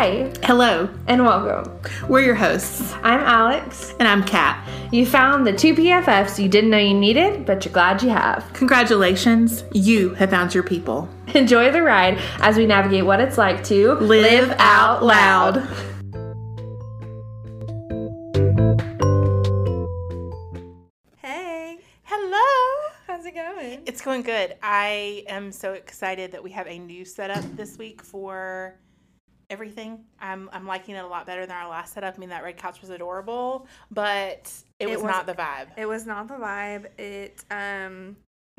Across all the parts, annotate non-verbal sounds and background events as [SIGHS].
Hi, Hello, and welcome. we're your hosts, I'm Alix. and I'm Kat. You found the two PFFs you didn't know you needed, but you're glad you have. Congratulations, you have found your people. Enjoy the ride as we navigate what it's like to Live out loud. Hey, Hello. how's it going? It's going good. I am so excited that we have a new setup this week for everything. I'm I'm liking it a lot better than our last setup. I mean that red couch was adorable, but it, It was, was- not the vibe. It was not the vibe. It um [LAUGHS]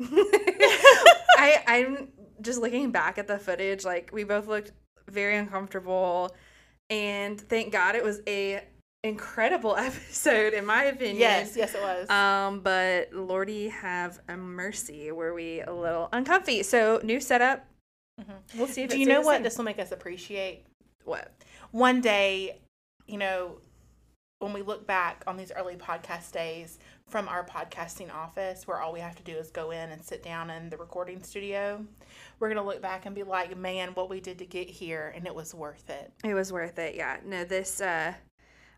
I I'm just looking back at the footage, like we both looked very uncomfortable and thank God it was a incredible [LAUGHS] episode in my opinion. yes, yes it was. Um, but Lordy have a mercy were we a little uncomfy. So new setup. We'll see if Do you know what this will make us appreciate? What? One day, you know, when we look back on these early podcast days from our podcasting office where all we have to do is go in and sit down in the recording studio, we're going to look back and be like, man, what we did to get here, and it was worth it. It was worth it. Yeah. No, this uh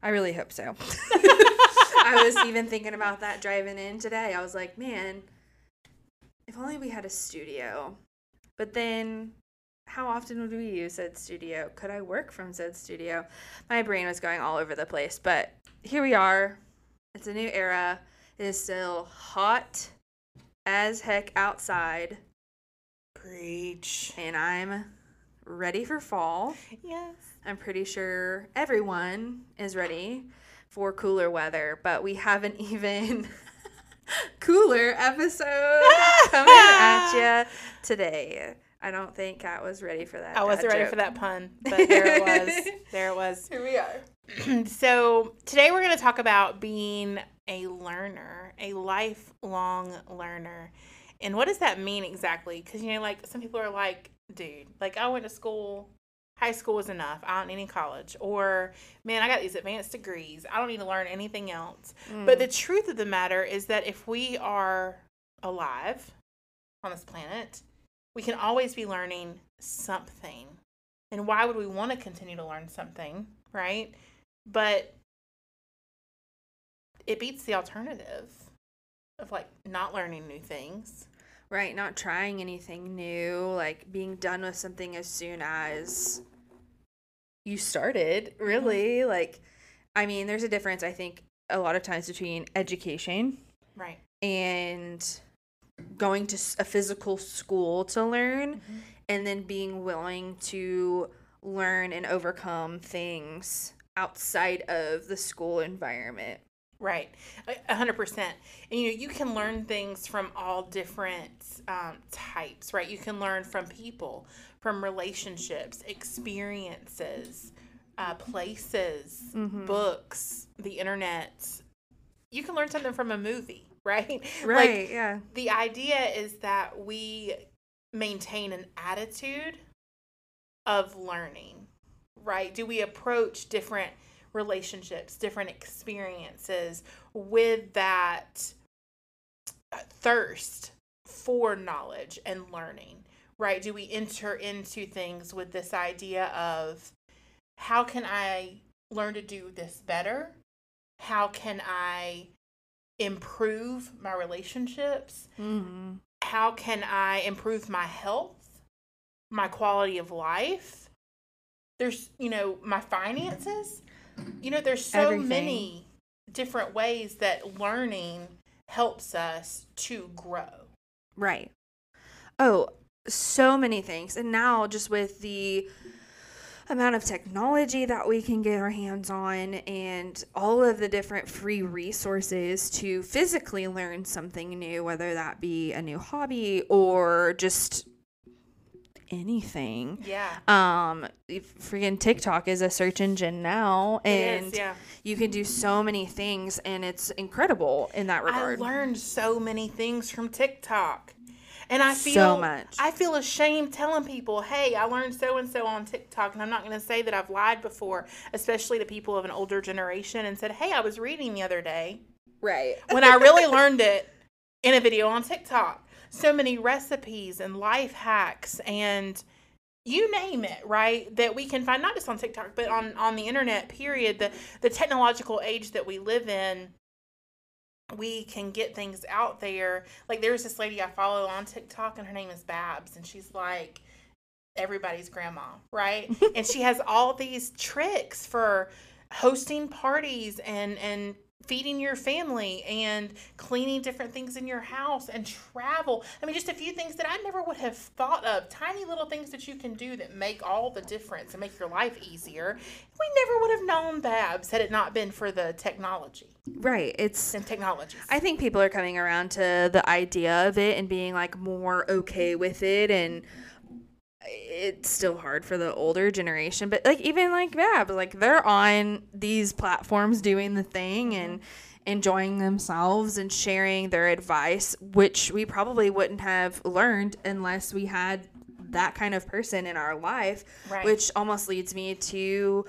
I really hope so. [LAUGHS] [LAUGHS] I was even thinking about that driving in today. I was like, man, if only we had a studio. But then how often would we use said studio? Could I work from said studio? My brain was going all over the place, but here we are. It's a new era. It is still hot as heck outside, Preach. and I'm ready for fall. Yes. I'm pretty sure everyone is ready for cooler weather, but we have an [LAUGHS] even cooler episode coming at you [LAUGHS] today. I don't think Kat was ready for that. I wasn't ready joke. for that pun, [LAUGHS] but there it was. there it was. Here we are. [CLEARS THROAT] so today we're going to talk about being a learner, a lifelong learner. And what does that mean exactly? Because, you know, like some people are like, dude, like I went to school, high school was enough. I don't need any college. Or, man, I got these advanced degrees. I don't need to learn anything else. But the mm. truth of the matter is that if we are alive on this planet, we can always be learning something. And why would we want to continue to learn something, right? But it beats the alternative of like not learning new things. Right, not trying anything new, like being done with something as soon as you started, mm-hmm. really. Like, I mean, there's a difference, I think, a lot of times between education Right. and going to a physical school to learn and then being willing to learn and overcome things outside of the school environment. Right, A- hundred percent. And you know, you can learn things from all different um, types, right? You can learn from people, from relationships, experiences, uh, places, books, the internet. You can learn something from a movie, [LAUGHS] right? Like, yeah. the idea is that we maintain an attitude of learning, right? Do we approach different relationships, different experiences with that uh, thirst for knowledge and learning, right? Do we enter into things with this idea of how can I learn to do this better? How can I improve my relationships? Mm-hmm. how can I improve my health, my quality of life? There's, you know, my finances. You know, there's so Everything. many different ways that learning helps us to grow. Right. Oh, so many things. And now, just with the amount of technology that we can get our hands on and all of the different free resources to physically learn something new, whether that be a new hobby or just anything. Yeah. Um, freaking TikTok is a search engine now, and is, yeah. you can do so many things, and it's incredible in that regard. I learned so many things from TikTok. And I feel So much. I feel ashamed telling people, "Hey, I learned so and so on TikTok." And I'm not going to say that I've lied before, especially to people of an older generation and said, "Hey, I was reading the other day." right. when I really [LAUGHS] learned it in a video on TikTok. So many recipes and life hacks and you name it, right? That we can find not just on TikTok, but on on the internet. Period. The the technological age that we live in, we can get things out there. Like there's this lady I follow on TikTok, and her name is Babs, and she's like everybody's grandma, right? [LAUGHS] and she has all these tricks for hosting parties and and feeding your family and cleaning different things in your house and travel. I mean, just a few things that I never would have thought of. Tiny little things that you can do that make all the difference and make your life easier. We never would have known Babs had it not been for the technology Right. It's and technologies. I think people are coming around to the idea of it and being like more okay with it and it's still hard for the older generation but like even like Bab like they're on these platforms doing the thing and mm-hmm. enjoying themselves and sharing their advice which we probably wouldn't have learned unless we had that kind of person in our life Right. which almost leads me to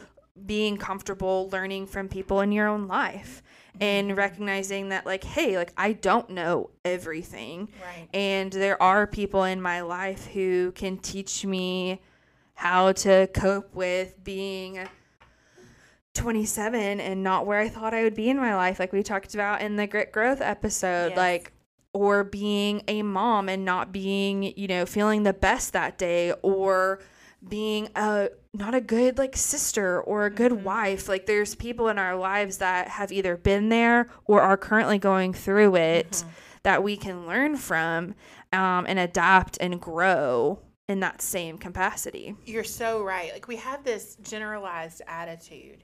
being comfortable learning from people in your own life and mm-hmm. recognizing that like hey like i don't know everything Right. and there are people in my life who can teach me how to cope with being 27 and not where i thought i would be in my life like we talked about in the grit growth episode Yes. like or being a mom and not being you know feeling the best that day or being a not a good like sister or a good Mm-hmm. wife like there's people in our lives that have either been there or are currently going through it Mm-hmm. that we can learn from um, and adapt and grow in that same capacity You're so right. Like we have this generalized attitude.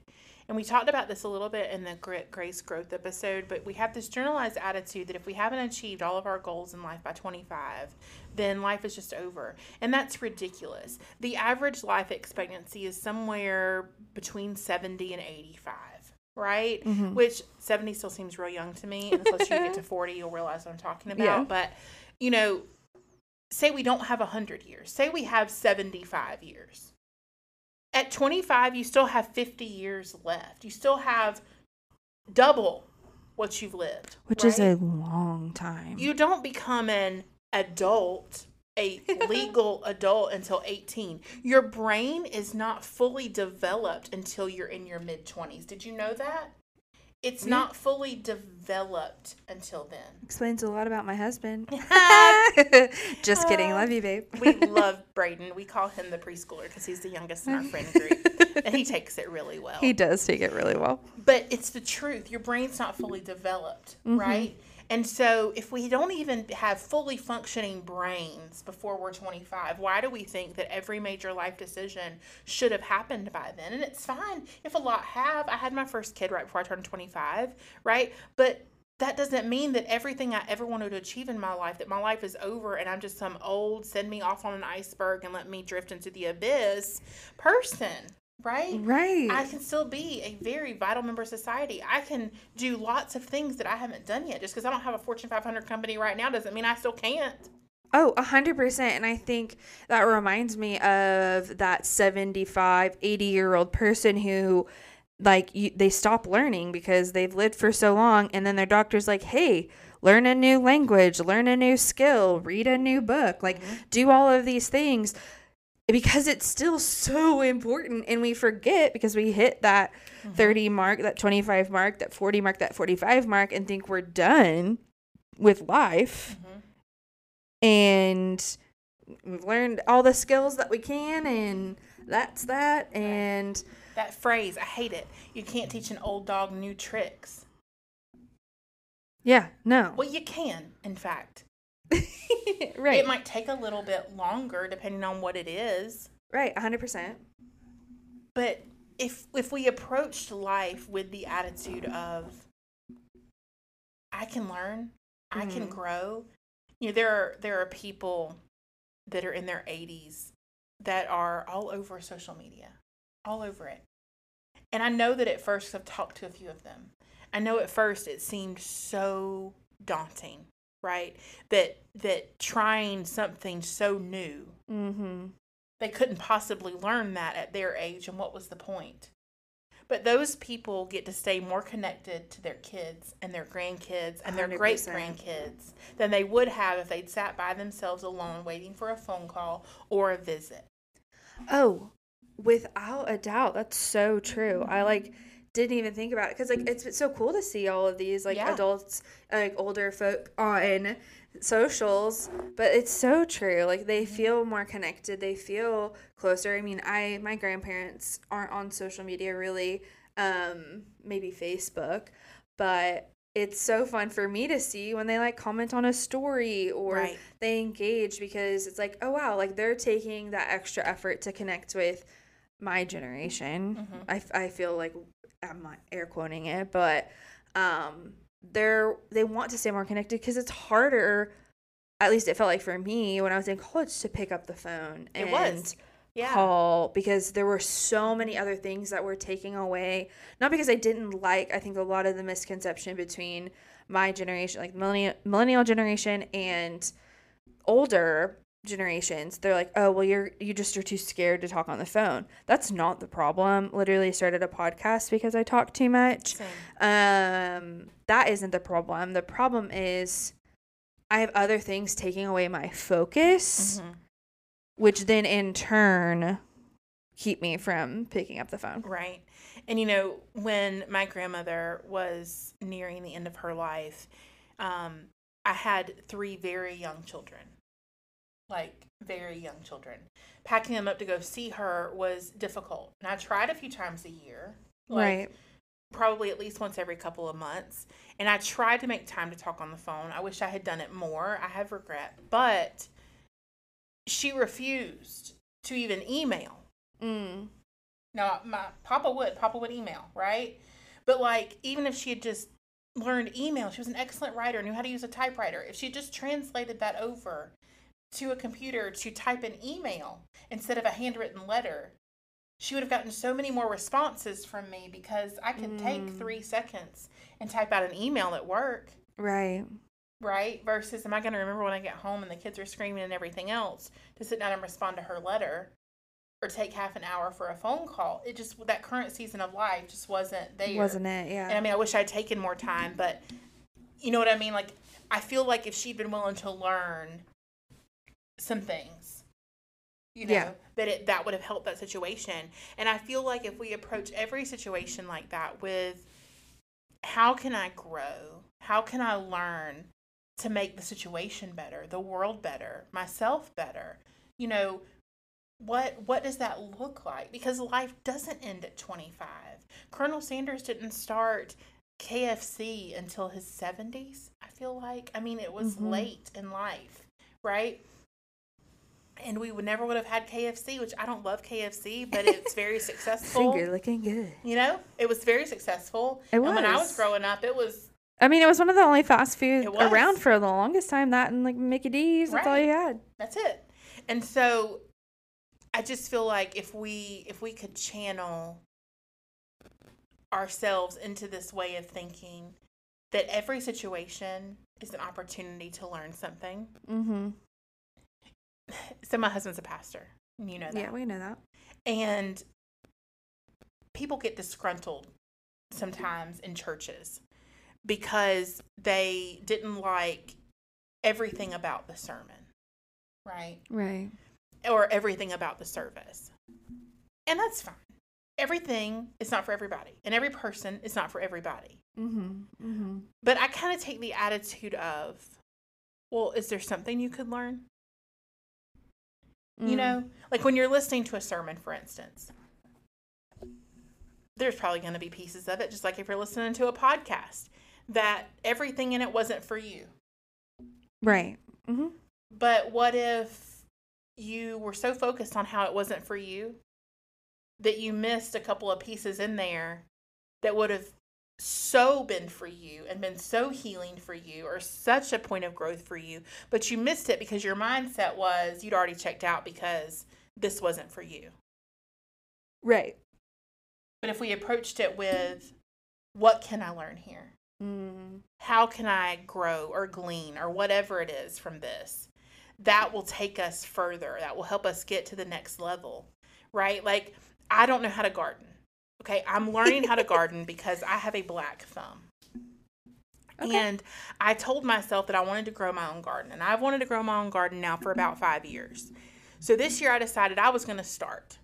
And we talked about this a little bit in the Grit Grace Growth episode, but we have this generalized attitude that if we haven't achieved all of our goals in life by 25, then life is just over. And that's ridiculous. The average life expectancy is somewhere between 70 and 85, right? Mm-hmm. Which 70 still seems real young to me. And unless you get to [LAUGHS] 40, you'll realize what I'm talking about. Yeah. But, you know, say we don't have 100 years, say we have 75 years. At 25, you still have 50 years left. You still have double what you've lived. which is a long time You don't become an adult, a [LAUGHS] legal adult until 18. Your brain is not fully developed until you're in your mid 20s. Did you know that? It's not fully developed until then. explains a lot about my husband [LAUGHS] [LAUGHS] just kidding love you babe We [LAUGHS] love Braden. We call him the preschooler because he's the youngest in our friend group. and he takes it really well. he does take it really well but it's the truth. Your brain's not fully developed, mm-hmm. right? And so, if we don't even have fully functioning brains before we're 25, why do we think that every major life decision should have happened by then? And it's fine if a lot have. I had my first kid right before I turned 25, right? But that doesn't mean that everything I ever wanted to achieve in my life, that my life is over and I'm just some old, send me off on an iceberg and let me drift into the abyss person, right? right I can still be a very vital member of society. I can do lots of things that I haven't done yet. Just because I don't have a Fortune 500 company right now doesn't mean I still can't. Oh, a hundred percent. And I think that reminds me of that 75, 80 year old person who like you, they stop learning because they've lived for so long. And then their doctor's like, Hey, learn a new language, learn a new skill, read a new book, like mm-hmm. do all of these things because it's still so important. And we forget because we hit that mm-hmm. 30 mark, that 25 mark, that 40 mark, that 45 mark and think we're done with life mm-hmm. and we've learned all the skills that we can and that's that and That phrase, I hate it. You can't teach an old dog new tricks. yeah no Well, you can, in fact. [LAUGHS] right It might take a little bit longer depending on what it is. right 100% But if if we approached life with the attitude of I can learn, I can Mhm. grow. You know, there are there are people that are in their 80s that are all over social media. All over it. And I know that at first I've talked to a few of them. I know at first it seemed so daunting, right? That that trying something so new mm-hmm they couldn't possibly learn that at their age and what was the point but those people get to stay more connected to their kids and their grandkids and their great grandkids than they would have if they'd sat by themselves alone waiting for a phone call or a visit Oh, without a doubt, that's so true. I like didn't even think about it because like it's so cool to see all of these like Yeah. adults, like older folk on socials. But it's so true. Like they feel more connected. They feel closer. I mean, I my grandparents aren't on social media really. Um, maybe Facebook, but it's so fun for me to see when they like comment on a story or Right. they engage because it's like, oh wow, like they're taking that extra effort to connect with my generation. Mhm. I, I feel like I'm not air quoting it, but um, they're they want to stay more connected because it's harder. At least it felt like for me when I was in college to pick up the phone It and was. Yeah. call because there were so many other things that were taking away. Not because I didn't like. I think a lot of the misconception between my generation, like millennial millennial generation, and older generations they're like oh well you're you just are too scared to talk on the phone that's not the problem literally started a podcast because i talk too much Same. um that isn't the problem the problem is i have other things taking away my focus Mhm. which then in turn keep me from picking up the phone Right. And you know, when my grandmother was nearing the end of her life, um, I had three very young children. Like very young children. Packing them up to go see her was difficult. And I tried a few times a year. Like right probably at least once every couple of months. And I tried to make time to talk on the phone. I wish I had done it more. I have regret. But she refused to even email. mm. Now, my Papa would. Papa would email, right? But like, even if she had just learned email, she was an excellent writer, knew how to use a typewriter. If she had just translated that over to a computer to type an email instead of a handwritten letter, she would have gotten so many more responses from me because I could take Mm. three seconds and type out an email at work, right right? Versus, am I going to remember when I get home and the kids are screaming and everything else to sit down and respond to her letter? Or take half an hour for a phone call. It just that current season of life just wasn't there. wasn't it yeah And I mean, I wish I'd taken more time, but you know what I mean? Like, I feel like if she'd been willing to learn some things, you know, Yeah. that it that would have helped that situation. And I feel like if we approach every situation like that with how can I grow? How can I learn to make the situation better, the world better, myself better? You know, what what does that look like because life doesn't end at 25 colonel sanders didn't start kfc until his 70s i feel like i mean it was Mhm. late in life right and we would never would have had kfc which i don't love kfc but [LAUGHS] it's very successful finger looking good you know it was very successful It and when i was was. growing up it was I mean, it was one of the only fast food around for the longest time. That and like Mickey D's. That's all you had. That's it. And so I just feel like if we if we could channel ourselves into this way of thinking that every situation is an opportunity to learn something. Mm-hmm. [SIGHS] So my husband's a pastor. and You know that. Yeah, we know that. And people get disgruntled sometimes in churches because they didn't like everything about the sermon. Right? Right. or everything about the service. And that's fine. Everything is not for everybody, and every person is not for everybody. Mm-hmm. Mm-hmm. But I kind of take the attitude of, well, is there something you could learn? Mm. You know, like when you're listening to a sermon, for instance, there's probably going to be pieces of it, just like if you're listening to a podcast, that everything in it wasn't for you. Right. Mm-hmm. But what if you were so focused on how it wasn't for you that you missed a couple of pieces in there that would have so been for you and been so healing for you or such a point of growth for you, but you missed it because your mindset was you'd already checked out because this wasn't for you. Right. But if we approached it with, what can I learn here? Mm. how can I grow or glean or whatever it is from this? That will take us further. That will help us get to the next level, right? Like, I don't know how to garden. Okay. I'm learning how to garden [LAUGHS] because I have a black thumb. Okay. And I told myself that I wanted to grow my own garden. And I've wanted to grow my own garden now for about five years. So this year I decided I was going to start.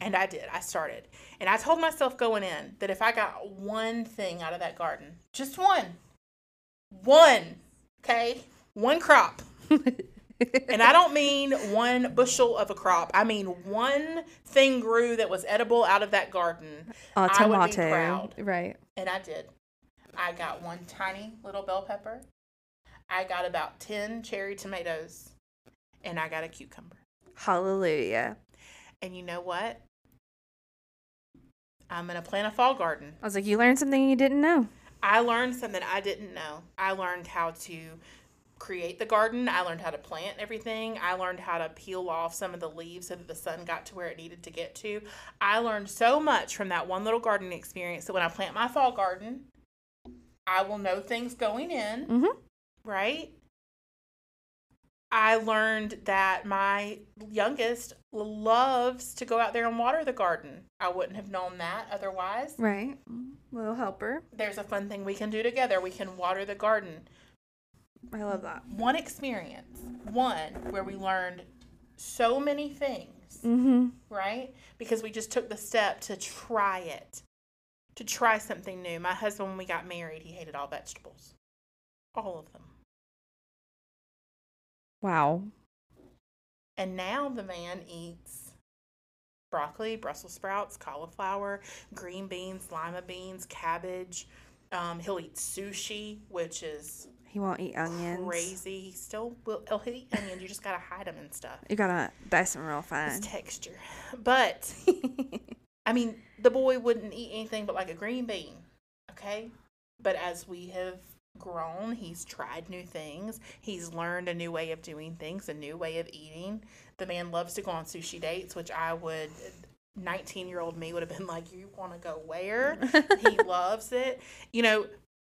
And I did. I started. And I told myself going in that if I got one thing out of that garden, just one, one, okay, one crop. [LAUGHS] and I don't mean one bushel of a crop. I mean one thing grew that was edible out of that garden. A I would be tomato. proud. Right. And I did. I got one tiny little bell pepper. I got about 10 cherry tomatoes. And I got a cucumber. Hallelujah. And you know what? I'm going to plant a fall garden. I was like, you learned something you didn't know. I learned something I didn't know. I learned how to create the garden. I learned how to plant everything. I learned how to peel off some of the leaves so that the sun got to where it needed to get to. I learned so much from that one little gardening experience that when I plant my fall garden, I will know things going in, Mhm. right? I learned that my youngest loves to go out there and water the garden. I wouldn't have known that otherwise Right. Little helper. there's a fun thing we can do together. We can water the garden. I love that. One experience, one where we learned so many things, Mm-hmm. right? Because we just took the step to try it, to try something new. My husband, when we got married, he hated all vegetables, all of them. Wow. And now the man eats broccoli, Brussels sprouts, cauliflower, green beans, lima beans, cabbage. Um, he'll eat sushi, which is He won't eat onions. crazy. He still will. Oh, he'll eat onions. You just gotta hide them and stuff. You gotta dice them real It's fine. texture. But [LAUGHS] I mean, the boy wouldn't eat anything but like a green bean. Okay. But as we have grown, he's tried new things. He's learned a new way of doing things, a new way of eating. The man loves to go on sushi dates, which I would. 19 year old me would have been like, You want to go where? [LAUGHS] he loves it. You know,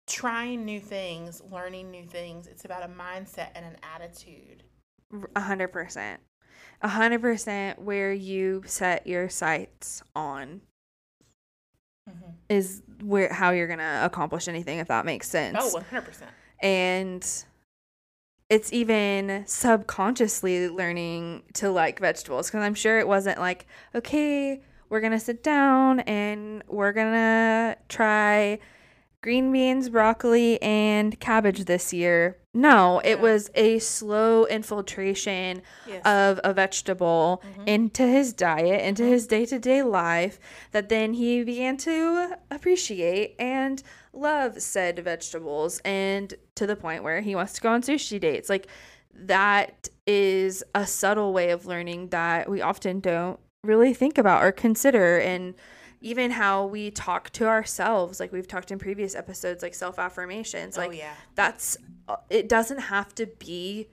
trying new things, learning new things, it's about a mindset and an attitude. A hundred percent. A hundred percent where you set your sights on Mm-hmm. is where how you're gonna accomplish anything if that makes sense. Oh, 100%. and it's even subconsciously learning to like vegetables because I'm sure it wasn't like, okay, we're gonna sit down and we're gonna try green beans, broccoli, and cabbage this year. No, it Yeah. was a slow infiltration Yes. of a vegetable Mhm. into his diet, into Mhm. his day to day life, that then he began to appreciate and love said vegetables, and to the point where he wants to go on sushi dates. Like, that is a subtle way of learning that we often don't really think about or consider. And even how we talk to ourselves, like we've talked in previous episodes, like self affirmations, oh, like yeah. that's uh, it doesn't have to be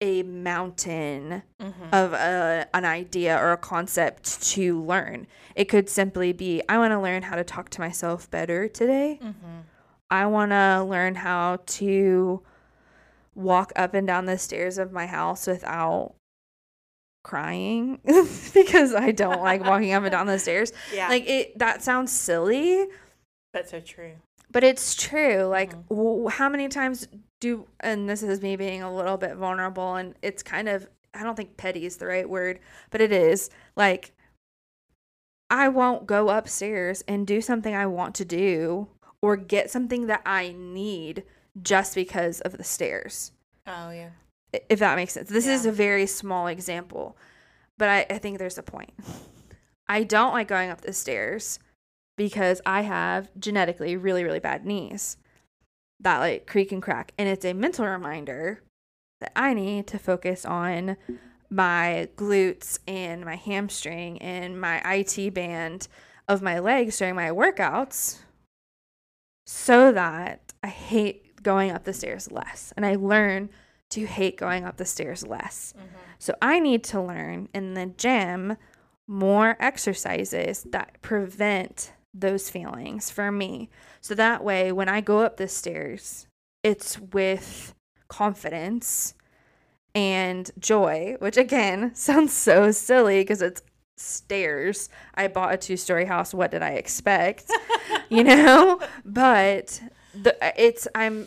a mountain Mm-hmm. of a, an idea or a concept to learn. It could simply be I want to learn how to talk to myself better today. Mm-hmm. I want to learn how to walk up and down the stairs of my house without crying [LAUGHS] because I don't like walking up and down the stairs. Yeah. Like it that sounds silly, that's so true. but it's true. Like, Mhm. w- how many times do, and this is me being a little bit vulnerable, and it's kind of, I don't think petty is the right word, but it is. Like, I won't go upstairs and do something I want to do or get something that I need just because of the stairs, Oh, yeah. If that makes sense. This is a very small example, but I, I think there's a point. I don't like going up the stairs because I have genetically really, really bad knees that like creak and crack. And it's a mental reminder that I need to focus on my glutes and my hamstring and my IT band of my legs during my workouts so that I hate going up the stairs less and I learn to hate going up the stairs less. Mm-hmm. So I need to learn in the gym more exercises that prevent those feelings for me. So that way, when I go up the stairs, it's with confidence and joy, which again [LAUGHS] sounds so silly because it's stairs. I bought a two story house. What did I expect? [LAUGHS] you know? But the it's I'm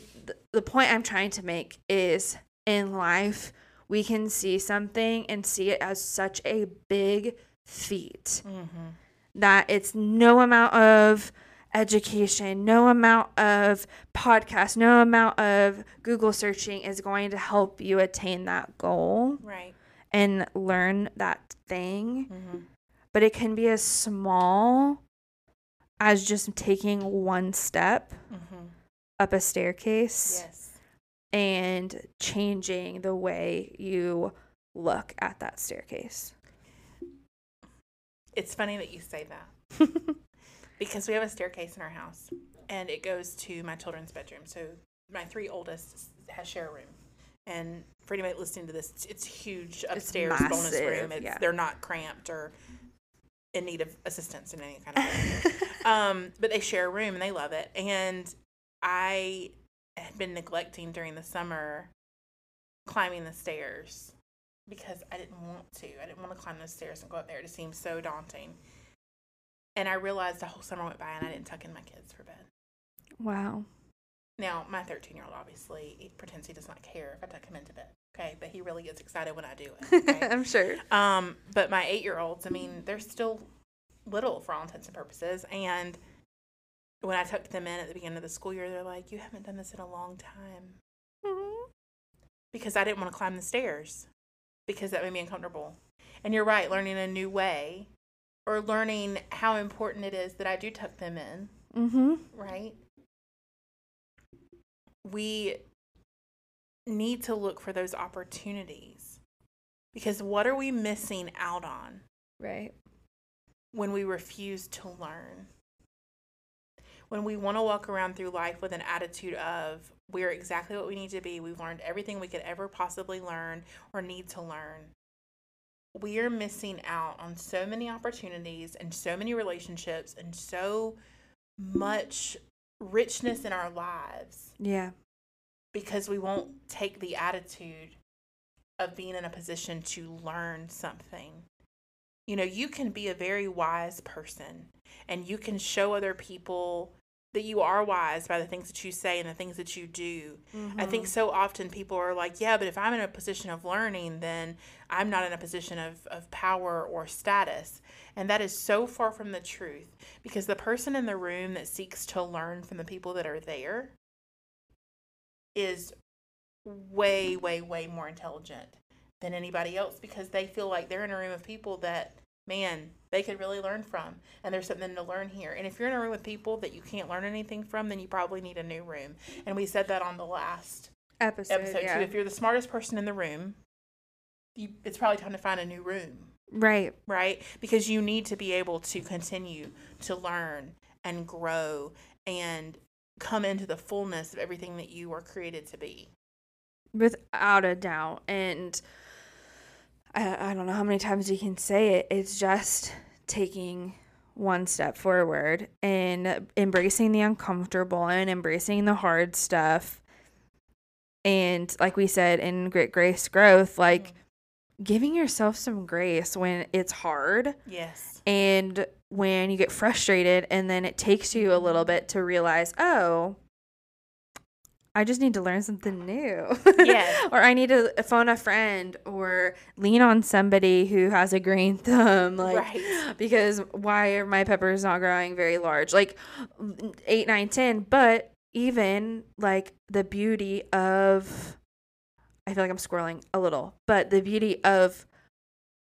the point I'm trying to make is in life we can see something and see it as such a big feat Mm-hmm. that it's no amount of education, no amount of podcast, no amount of Google searching is going to help you attain that goal Right. and learn that thing. Mm-hmm. But it can be as small as just taking one step Mm-hmm. up a staircase Yes. And changing the way you look at that staircase. It's funny that you say that [LAUGHS] because we have a staircase in our house and it goes to my children's bedroom. So my three oldest has share a room. And for anybody listening to this, it's, it's huge upstairs bonus room. It's, yeah. They're not cramped or in need of assistance in any kind of way. [LAUGHS] um, but they share a room and they love it. And I had been neglecting during the summer climbing the stairs because I didn't want to. I didn't want to climb those stairs and go up there. It seemed so daunting. And I realized the whole summer went by and I didn't tuck in my kids for bed. wow. Now, my 13 year old obviously he pretends he does not care if I tuck him into bed. Okay. But he really gets excited when I do it. [LAUGHS] Okay? I'm sure. Um, but my eight year olds, I mean, they're still little for all intents and purposes. And when I tucked them in at the beginning of the school year, they're like, You haven't done this in a long time. Because I didn't want to climb the stairs because that made me uncomfortable. And you're right, learning a new way or learning how important it is that I do tuck them in, Mm-hmm. right? We need to look for those opportunities because what are we missing out on Right. when we refuse to learn? When we want to walk around through life with an attitude of we're exactly what we need to be, we've learned everything we could ever possibly learn or need to learn. We are missing out on so many opportunities and so many relationships and so much richness in our lives Yeah. because we won't take the attitude of being in a position to learn something. You know, you can be a very wise person and you can show other people that you are wise by the things that you say and the things that you do. I think mm-hmm. so often people are like, yeah, but if I'm in a position of learning, then I'm not in a position of, of power or status. And that is so far from the truth because the person in the room that seeks to learn from the people that are there is way, way, way more intelligent than anybody else because they feel like they're in a room of people that, man, they could really learn from. And there's something to learn here. And if you're in a room with people that you can't learn anything from, then you probably need a new room. And we said that on the last Episode. episode yeah. too. If you're the smartest person in the room, you, it's probably time to find a new room, right. right? Because you need to be able to continue to learn and grow and come into the fullness of everything that you were created to be. Without a doubt. And I, I don't know how many times you can say it. It's just taking one step forward and embracing the uncomfortable and embracing the hard stuff. And like we said in Grit Grace Growth, like mm-hmm. giving yourself some grace when it's hard Yes. and when you get frustrated and then it takes you a little mm-hmm. bit to realize oh i just need to learn something new Yes. [LAUGHS] or i need to phone a friend or lean on somebody who has a green [LAUGHS] thumb like Right. because why are my peppers not growing very large like 8 9 10 but even like the beauty of i feel like i'm squirreling a little but the beauty of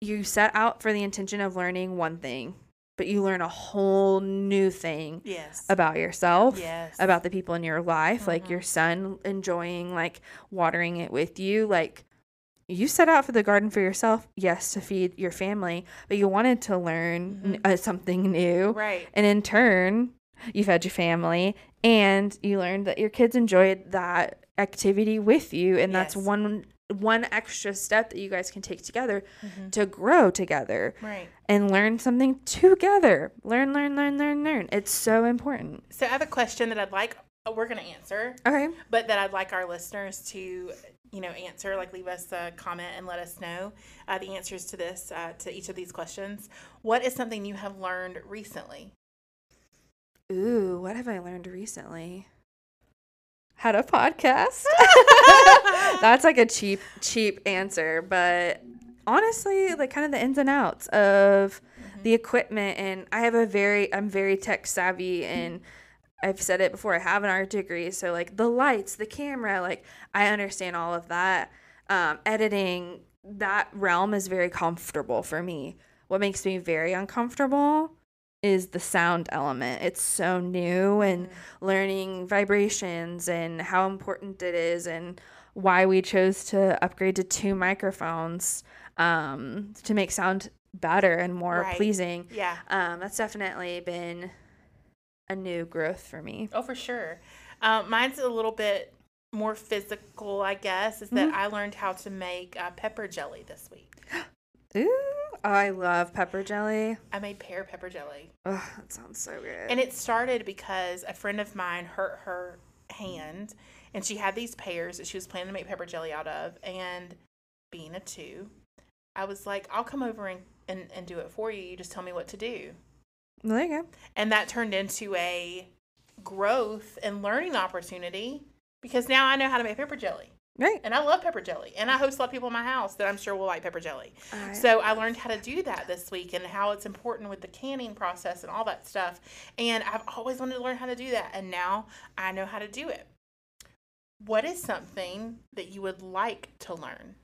you set out for the intention of learning one thing but you learn a whole new thing Yes. about yourself yes. about the people in your life like Mhm. your son enjoying like watering it with you like you set out for the garden for yourself yes to feed your family but you wanted to learn n- uh, something new right. and in turn you fed your family and you learned that your kids enjoyed that activity with you and that's one one extra step that you guys can take together Mhm. to grow together Right. and learn something together learn learn learn learn learn it's so important So I have a question that I'd like uh, we're going to answer, okay but that I'd like our listeners to, you know, answer. Like, leave us a comment and let us know uh, the answers to this, uh, to each of these questions. What is something you have learned recently? Ooh, what have I learned recently? Had a podcast. [LAUGHS] That's like a cheap, cheap answer. But honestly, like kind of the ins and outs of the equipment. And I have a very, I'm very tech savvy and I've said it before, I have an art degree. So, like the lights, the camera, like I understand all of that. Um, editing, that realm is very comfortable for me. What makes me very uncomfortable is the sound element. It's so new and learning vibrations and how important it is and why we chose to upgrade to two microphones um, to make sound better and more Right. pleasing. Yeah. Um, that's definitely been a new growth for me. Oh, for sure. Um, mine's a little bit more physical, I guess, is that Mm-hmm. I learned how to make uh, pepper jelly this week. Ooh, I love pepper jelly. I made pear pepper jelly. Oh, that sounds so good. And it started because a friend of mine hurt her hand and she had these pears that she was planning to make pepper jelly out of. And being a two, I was like, I'll come over and, and, and do it for you. You just tell me what to do. Well, there you go. And that turned into a growth and learning opportunity because now I know how to make pepper jelly. Right. And I love pepper jelly. And I host a lot of people in my house that I'm sure will like pepper jelly. I- So I learned how to do that this week and how it's important with the canning process and all that stuff. And I've always wanted to learn how to do that. And now I know how to do it. What is something that you would like to learn?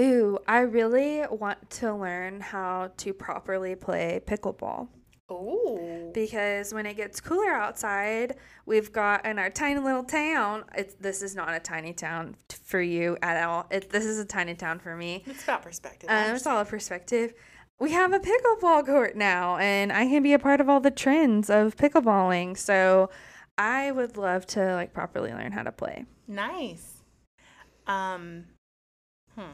Ooh, I really want to learn how to properly play pickleball. Ooh. because when it gets cooler outside, we've got in our tiny little town. It's this is not a tiny town t- for you at all. It, this is a tiny town for me. It's about perspective. Um, it's all a perspective. We have a pickleball court now, and I can be a part of all the trends of pickleballing. So, I would love to like properly learn how to play. Nice. Um, hmm.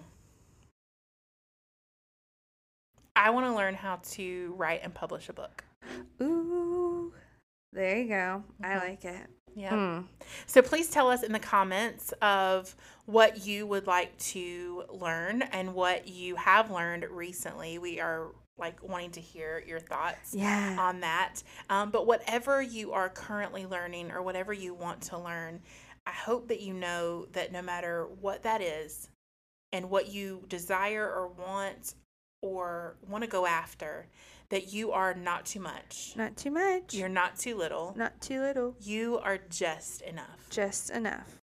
I want to learn how to write and publish a book. Ooh, there you go. I Mhm. like it. Yeah. Mm. So please tell us in the comments of what you would like to learn and what you have learned recently. We are like wanting to hear your thoughts Yeah. on that. Um, but whatever you are currently learning or whatever you want to learn, I hope that you know that no matter what that is and what you desire or want or want to go after, that you are not too much. Not too much. You're not too little. not too little. You are just enough. Just enough.